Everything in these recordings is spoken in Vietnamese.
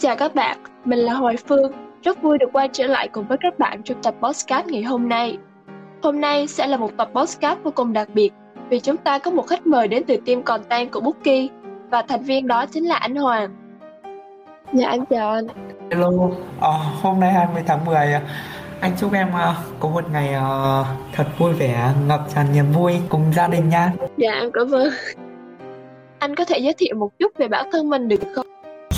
Chào các bạn, mình là Hoài Phương. Rất vui được quay trở lại cùng với các bạn trong tập podcast ngày hôm nay. Hôm nay sẽ là một tập podcast vô cùng đặc biệt vì chúng ta có một khách mời đến từ team content của Bookie và thành viên đó chính là anh Hoàng. Dạ anh chào anh. Hello, ờ, hôm nay 20 tháng 10 anh chúc em uh, có một ngày uh, thật vui vẻ, ngập tràn niềm vui cùng gia đình nha. Dạ em cảm ơn. Anh có thể giới thiệu một chút về bản thân mình được không?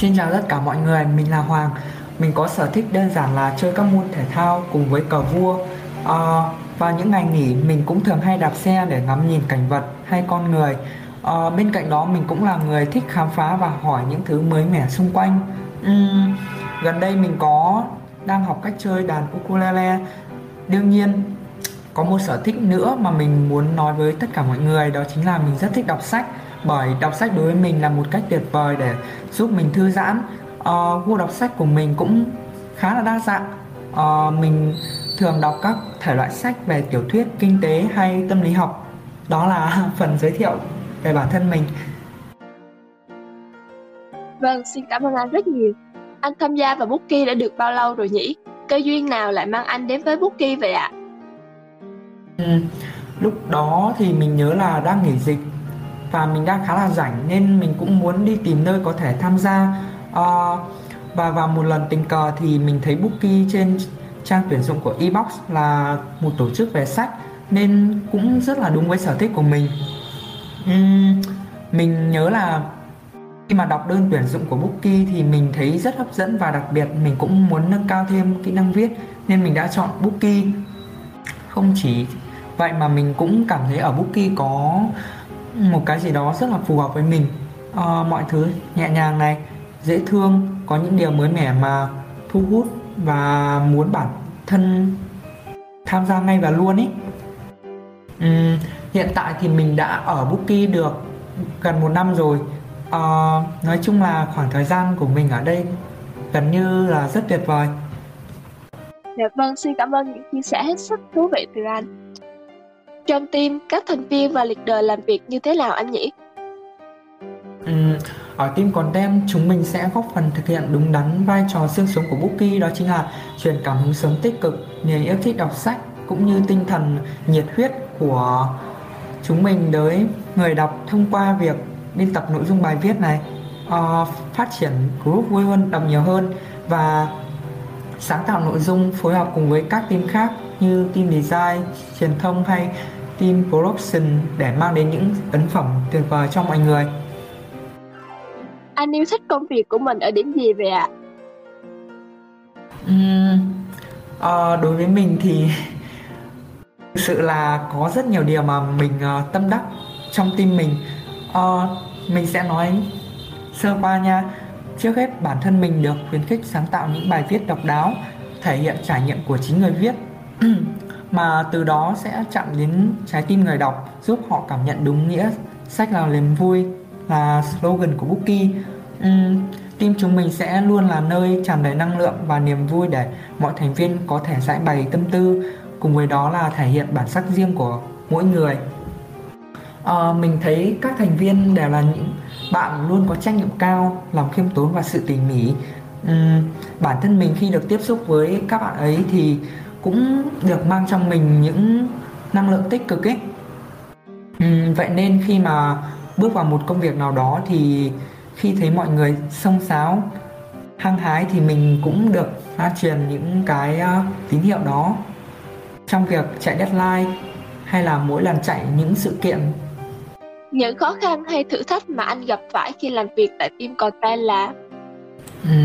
Xin chào tất cả mọi người, mình là Hoàng. Mình có sở thích đơn giản là chơi các môn thể thao cùng với cờ vua. À, vào những ngày nghỉ mình cũng thường hay đạp xe để ngắm nhìn cảnh vật hay con người. À, bên cạnh đó mình cũng là người thích khám phá và hỏi những thứ mới mẻ xung quanh. Uhm, gần đây mình có đang học cách chơi đàn ukulele. Đương nhiên có một sở thích nữa mà mình muốn nói với tất cả mọi người đó chính là mình rất thích đọc sách bởi đọc sách đối với mình là một cách tuyệt vời để giúp mình thư giãn. Uh, gu đọc sách của mình cũng khá là đa dạng. Uh, mình thường đọc các thể loại sách về tiểu thuyết kinh tế hay tâm lý học. Đó là phần giới thiệu về bản thân mình. Vâng xin cảm ơn anh rất nhiều. Anh tham gia vào Bookie đã được bao lâu rồi nhỉ? Cơ duyên nào lại mang anh đến với Bookie vậy ạ? Ừ, lúc đó thì mình nhớ là đang nghỉ dịch và mình đang khá là rảnh nên mình cũng muốn đi tìm nơi có thể tham gia. Uh, và vào một lần tình cờ thì mình thấy Bookie trên trang tuyển dụng của Ebox là một tổ chức về sách nên cũng rất là đúng với sở thích của mình. Uhm, mình nhớ là khi mà đọc đơn tuyển dụng của Bookie thì mình thấy rất hấp dẫn và đặc biệt mình cũng muốn nâng cao thêm kỹ năng viết nên mình đã chọn Bookie. Không chỉ vậy mà mình cũng cảm thấy ở Bookie có một cái gì đó rất là phù hợp với mình. À, mọi thứ nhẹ nhàng này dễ thương có những điều mới mẻ mà thu hút và muốn bản thân tham gia ngay và luôn ý. Uhm, hiện tại thì mình đã ở Bookie được gần một năm rồi. À, nói chung là khoảng thời gian của mình ở đây gần như là rất tuyệt vời. Dạ vâng, xin cảm ơn những chia sẻ hết sức thú vị từ anh. Trong team, các thành viên và leader làm việc như thế nào anh nhỉ? Ừ, ở team content chúng mình sẽ góp phần thực hiện đúng đắn vai trò xương sống của Bookie đó chính là truyền cảm hứng sống tích cực, niềm yêu thích đọc sách cũng như tinh thần nhiệt huyết của chúng mình tới người đọc thông qua việc biên tập nội dung bài viết này, uh, phát triển group vui hơn, đọc nhiều hơn và sáng tạo nội dung phối hợp cùng với các team khác như team design, truyền thông hay team production để mang đến những ấn phẩm tuyệt vời cho mọi người. Anh yêu thích công việc của mình ở điểm gì vậy ạ? Uhm, uh, đối với mình thì thực sự là có rất nhiều điều mà mình uh, tâm đắc trong team mình. Uh, mình sẽ nói sơ qua nha. Trước hết bản thân mình được khuyến khích sáng tạo những bài viết độc đáo, thể hiện trải nghiệm của chính người viết Ừ, mà từ đó sẽ chạm đến trái tim người đọc giúp họ cảm nhận đúng nghĩa sách là niềm vui là slogan của Bookie. Uhm, team chúng mình sẽ luôn là nơi tràn đầy năng lượng và niềm vui để mọi thành viên có thể giải bày tâm tư cùng với đó là thể hiện bản sắc riêng của mỗi người. À, mình thấy các thành viên đều là những bạn luôn có trách nhiệm cao lòng khiêm tốn và sự tỉ mỉ. Uhm, bản thân mình khi được tiếp xúc với các bạn ấy thì cũng được mang trong mình những năng lượng tích cực ấy. Ừ, vậy nên khi mà bước vào một công việc nào đó thì khi thấy mọi người xông xáo hăng hái thì mình cũng được lan truyền những cái uh, tín hiệu đó. Trong việc chạy deadline hay là mỗi lần chạy những sự kiện. Những khó khăn hay thử thách mà anh gặp phải khi làm việc tại team content là? Uhm,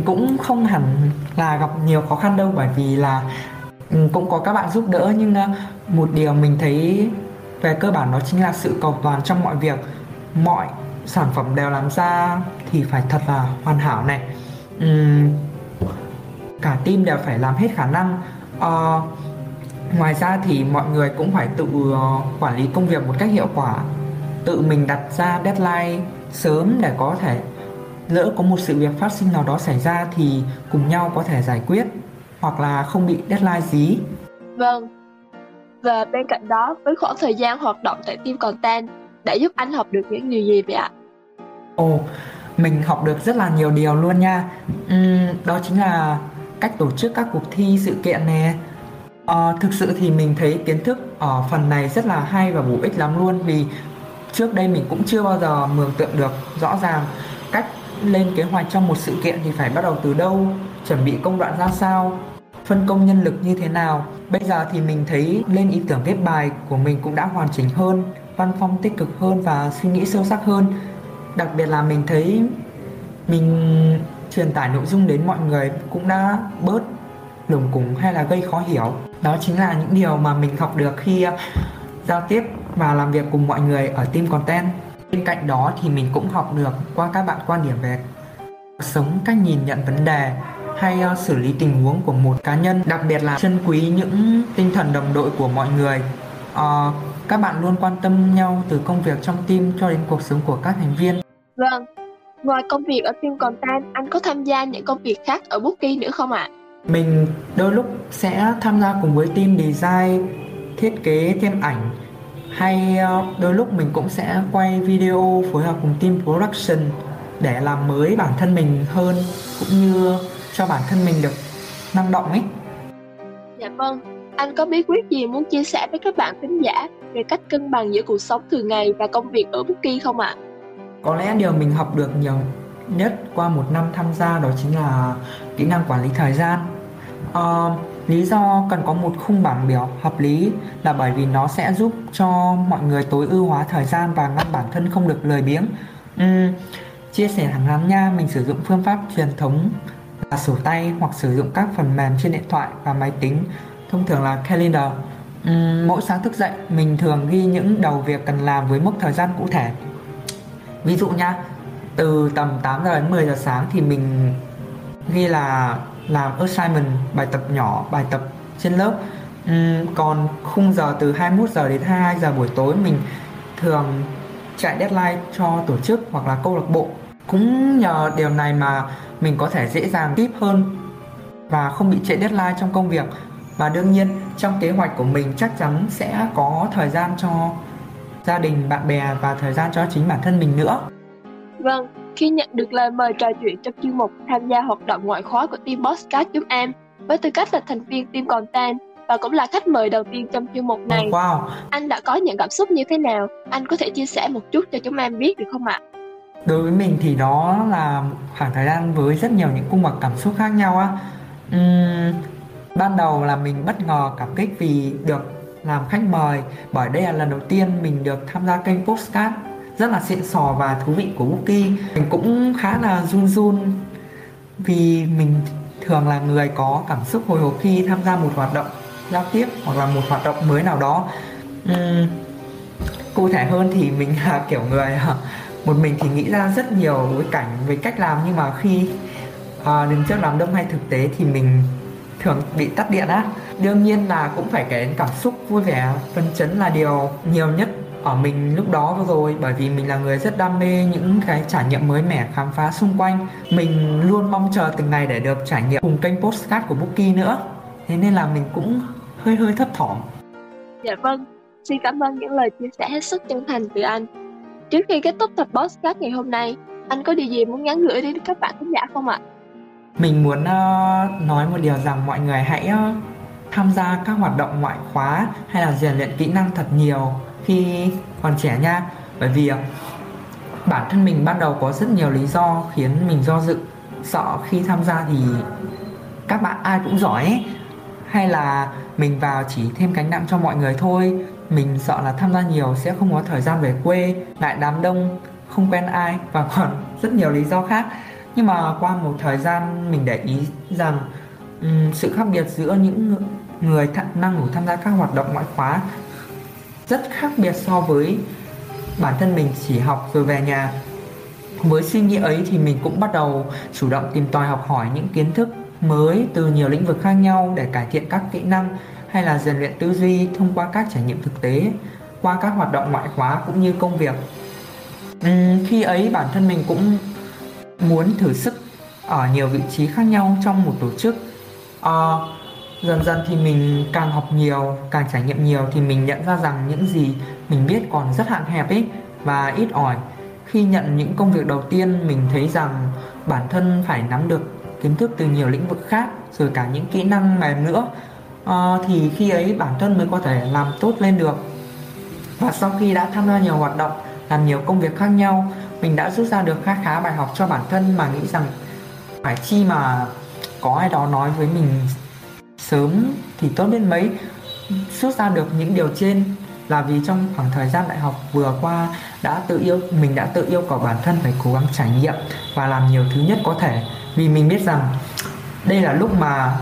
mình cũng không hẳn là gặp nhiều khó khăn đâu bởi vì là ừ, cũng có các bạn giúp đỡ nhưng ờ, một điều mình thấy về cơ bản nó chính là sự cầu toàn trong mọi việc. Mọi sản phẩm đều làm ra thì phải thật là hoàn hảo này. Uhm, cả team đều phải làm hết khả năng. Uh, ngoài ra thì mọi người cũng phải tự uh, quản lý công việc một cách hiệu quả. Tự mình đặt ra deadline sớm để có thể lỡ có một sự việc phát sinh nào đó xảy ra thì cùng nhau có thể giải quyết hoặc là không bị deadline dí. Vâng. Và bên cạnh đó, với khoảng thời gian hoạt động tại team content đã giúp anh học được những điều gì vậy ạ? Ồ, mình học được rất là nhiều điều luôn nha. Uhm, đó chính là cách tổ chức các cuộc thi sự kiện nè. À, thực sự thì mình thấy kiến thức ở phần này rất là hay và bổ ích lắm luôn vì trước đây mình cũng chưa bao giờ mường tượng được rõ ràng cách lên kế hoạch trong một sự kiện thì phải bắt đầu từ đâu, chuẩn bị công đoạn ra sao, phân công nhân lực như thế nào. Bây giờ thì mình thấy lên ý tưởng ghép bài của mình cũng đã hoàn chỉnh hơn, văn phong tích cực hơn và suy nghĩ sâu sắc hơn. Đặc biệt là mình thấy mình truyền tải nội dung đến mọi người cũng đã bớt lủng củng hay là gây khó hiểu. Đó chính là những điều mà mình học được khi giao tiếp và làm việc cùng mọi người ở team content bên cạnh đó thì mình cũng học được qua các bạn quan điểm về sống cách nhìn nhận vấn đề hay uh, xử lý tình huống của một cá nhân đặc biệt là trân quý những tinh thần đồng đội của mọi người. Uh, các bạn luôn quan tâm nhau từ công việc trong team cho đến cuộc sống của các thành viên. Vâng ngoài công việc ở team content anh có tham gia những công việc khác ở Bookie nữa không ạ? Mình đôi lúc sẽ tham gia cùng với team design thiết kế thêm ảnh hay ờ, đôi lúc mình cũng sẽ quay video phối hợp cùng team production để làm mới bản thân mình hơn cũng như cho bản thân mình được năng động ấy dạ vâng anh có bí quyết gì muốn chia sẻ với các bạn khán giả về cách cân bằng giữa cuộc sống thường ngày và công việc ở Bookie không ạ? Có lẽ điều mình học được nhiều nhất qua một năm tham gia đó chính là kỹ năng quản lý thời gian. Uh, Lý do cần có một khung bảng biểu hợp lý là bởi vì nó sẽ giúp cho mọi người tối ưu hóa thời gian và ngăn bản thân không được lười biếng. Uhm, chia sẻ thẳng thắn nha, mình sử dụng phương pháp truyền thống là sổ tay hoặc sử dụng các phần mềm trên điện thoại và máy tính, thông thường là calendar. Uhm, mỗi sáng thức dậy, mình thường ghi những đầu việc cần làm với mốc thời gian cụ thể. Ví dụ nha, từ tầm 8 giờ đến 10 giờ sáng thì mình ghi là làm assignment bài tập nhỏ bài tập trên lớp. Uhm, còn khung giờ từ 21 giờ đến 22 giờ buổi tối mình thường chạy deadline cho tổ chức hoặc là câu lạc bộ. Cũng nhờ điều này mà mình có thể dễ dàng tiếp hơn và không bị trễ deadline trong công việc. Và đương nhiên trong kế hoạch của mình chắc chắn sẽ có thời gian cho gia đình bạn bè và thời gian cho chính bản thân mình nữa. Vâng khi nhận được lời mời trò chuyện trong chuyên mục tham gia hoạt động ngoại khóa của team Bosscat.em với tư cách là thành viên team content và cũng là khách mời đầu tiên trong chuyên mục này. Wow. Anh đã có những cảm xúc như thế nào? Anh có thể chia sẻ một chút cho chúng em biết được không ạ? Đối với mình thì đó là khoảng thời gian với rất nhiều những cung bậc cảm xúc khác nhau á. Uhm, ban đầu là mình bất ngờ cảm kích vì được làm khách mời bởi đây là lần đầu tiên mình được tham gia kênh Postcard rất là xịn sò và thú vị của Bookie mình cũng khá là run run vì mình thường là người có cảm xúc hồi hộp khi tham gia một hoạt động giao tiếp hoặc là một hoạt động mới nào đó. Uhm, cụ thể hơn thì mình là kiểu người à, một mình thì nghĩ ra rất nhiều bối cảnh về cách làm nhưng mà khi à, đứng trước đám đông hay thực tế thì mình thường bị tắt điện á. Đương nhiên là cũng phải kể đến cảm xúc vui vẻ phấn chấn là điều nhiều nhất ở mình lúc đó rồi bởi vì mình là người rất đam mê những cái trải nghiệm mới mẻ khám phá xung quanh mình luôn mong chờ từng ngày để được trải nghiệm cùng kênh postcard của Bookie nữa. Thế nên là mình cũng hơi hơi thấp thỏm. Dạ vâng xin cảm ơn những lời chia sẻ hết sức chân thành từ anh. Trước khi kết thúc tập postcard ngày hôm nay anh có điều gì muốn nhắn gửi đến các bạn khán giả không ạ? Mình muốn uh, nói một điều rằng mọi người hãy uh, tham gia các hoạt động ngoại khóa hay là rèn luyện kỹ năng thật nhiều khi còn trẻ nha. Bởi vì à, bản thân mình ban đầu có rất nhiều lý do khiến mình do dự. Sợ khi tham gia thì các bạn ai cũng giỏi ấy. hay là mình vào chỉ thêm cánh nặng cho mọi người thôi. Mình sợ là tham gia nhiều sẽ không có thời gian về quê. Lại đám đông không quen ai và còn rất nhiều lý do khác. Nhưng mà qua một thời gian mình để ý rằng um, sự khác biệt giữa những người th- năng đủ tham gia các hoạt động ngoại khóa rất khác biệt so với bản thân mình chỉ học rồi về nhà. Với suy nghĩ ấy thì mình cũng bắt đầu chủ động tìm tòi học hỏi những kiến thức mới từ nhiều lĩnh vực khác nhau để cải thiện các kỹ năng hay là rèn luyện tư duy thông qua các trải nghiệm thực tế qua các hoạt động ngoại khóa cũng như công việc. Uhm, khi ấy bản thân mình cũng muốn thử sức ở nhiều vị trí khác nhau trong một tổ chức. Uh, dần dần thì mình càng học nhiều càng trải nghiệm nhiều thì mình nhận ra rằng những gì mình biết còn rất hạn hẹp ấy và ít ỏi. Khi nhận những công việc đầu tiên mình thấy rằng bản thân phải nắm được kiến thức từ nhiều lĩnh vực khác rồi cả những kỹ năng mềm nữa à, thì khi ấy bản thân mới có thể làm tốt lên được. Và sau khi đã tham gia nhiều hoạt động làm nhiều công việc khác nhau mình đã rút ra được khá khá bài học cho bản thân mà nghĩ rằng phải chi mà có ai đó nói với mình sớm thì tốt biết mấy. Rút ra được những điều trên là vì trong khoảng thời gian đại học vừa qua đã tự yêu, mình đã tự yêu cầu bản thân phải cố gắng trải nghiệm và làm nhiều thứ nhất có thể. Vì mình biết rằng đây là lúc mà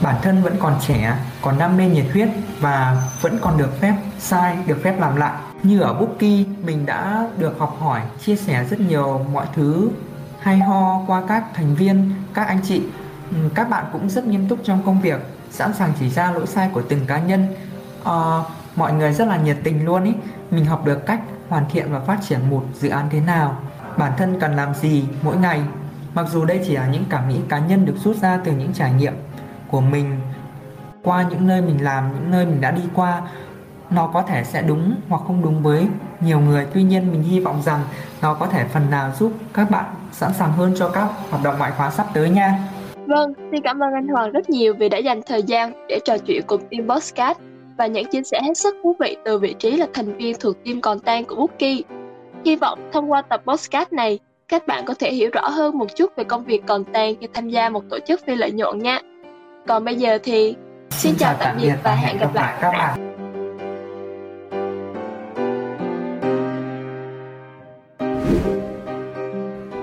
bản thân vẫn còn trẻ, còn đam mê nhiệt huyết và vẫn còn được phép sai, được phép làm lại. Như ở Bookie mình đã được học hỏi, chia sẻ rất nhiều mọi thứ hay ho qua các thành viên, các anh chị. Ừ, các bạn cũng rất nghiêm túc trong công việc sẵn sàng chỉ ra lỗi sai của từng cá nhân. À, mọi người rất là nhiệt tình luôn ý. Mình học được cách hoàn thiện và phát triển một dự án thế nào. Bản thân cần làm gì mỗi ngày. Mặc dù đây chỉ là những cảm nghĩ cá nhân được rút ra từ những trải nghiệm của mình. Qua những nơi mình làm những nơi mình đã đi qua nó có thể sẽ đúng hoặc không đúng với nhiều người. Tuy nhiên mình hy vọng rằng nó có thể phần nào giúp các bạn sẵn sàng hơn cho các hoạt động ngoại khóa sắp tới nha. Vâng, xin cảm ơn anh Hoàng rất nhiều vì đã dành thời gian để trò chuyện cùng team Bosscat và những chia sẻ hết sức thú vị từ vị trí là thành viên thuộc team content của Bookie. Hy vọng thông qua tập podcast này, các bạn có thể hiểu rõ hơn một chút về công việc content khi tham gia một tổ chức phi lợi nhuận nha. Còn bây giờ thì xin, xin chào tạm biệt và hẹn gặp lại các bạn.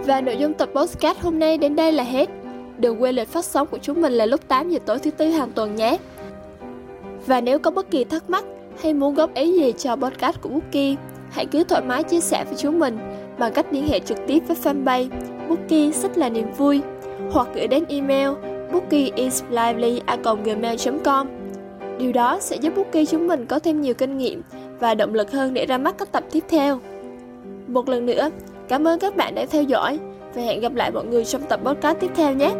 Và nội dung tập podcast hôm nay đến đây là hết. Đừng quên lịch phát sóng của chúng mình là lúc 8 giờ tối thứ tư hàng tuần nhé. Và nếu có bất kỳ thắc mắc hay muốn góp ý gì cho podcast của Bookie, hãy cứ thoải mái chia sẻ với chúng mình bằng cách liên hệ trực tiếp với fanpage Bookie sách là niềm vui hoặc gửi đến email bookieisLively.gmail.com Điều đó sẽ giúp Bookie chúng mình có thêm nhiều kinh nghiệm và động lực hơn để ra mắt các tập tiếp theo. Một lần nữa, cảm ơn các bạn đã theo dõi và hẹn gặp lại mọi người trong tập podcast tiếp theo nhé.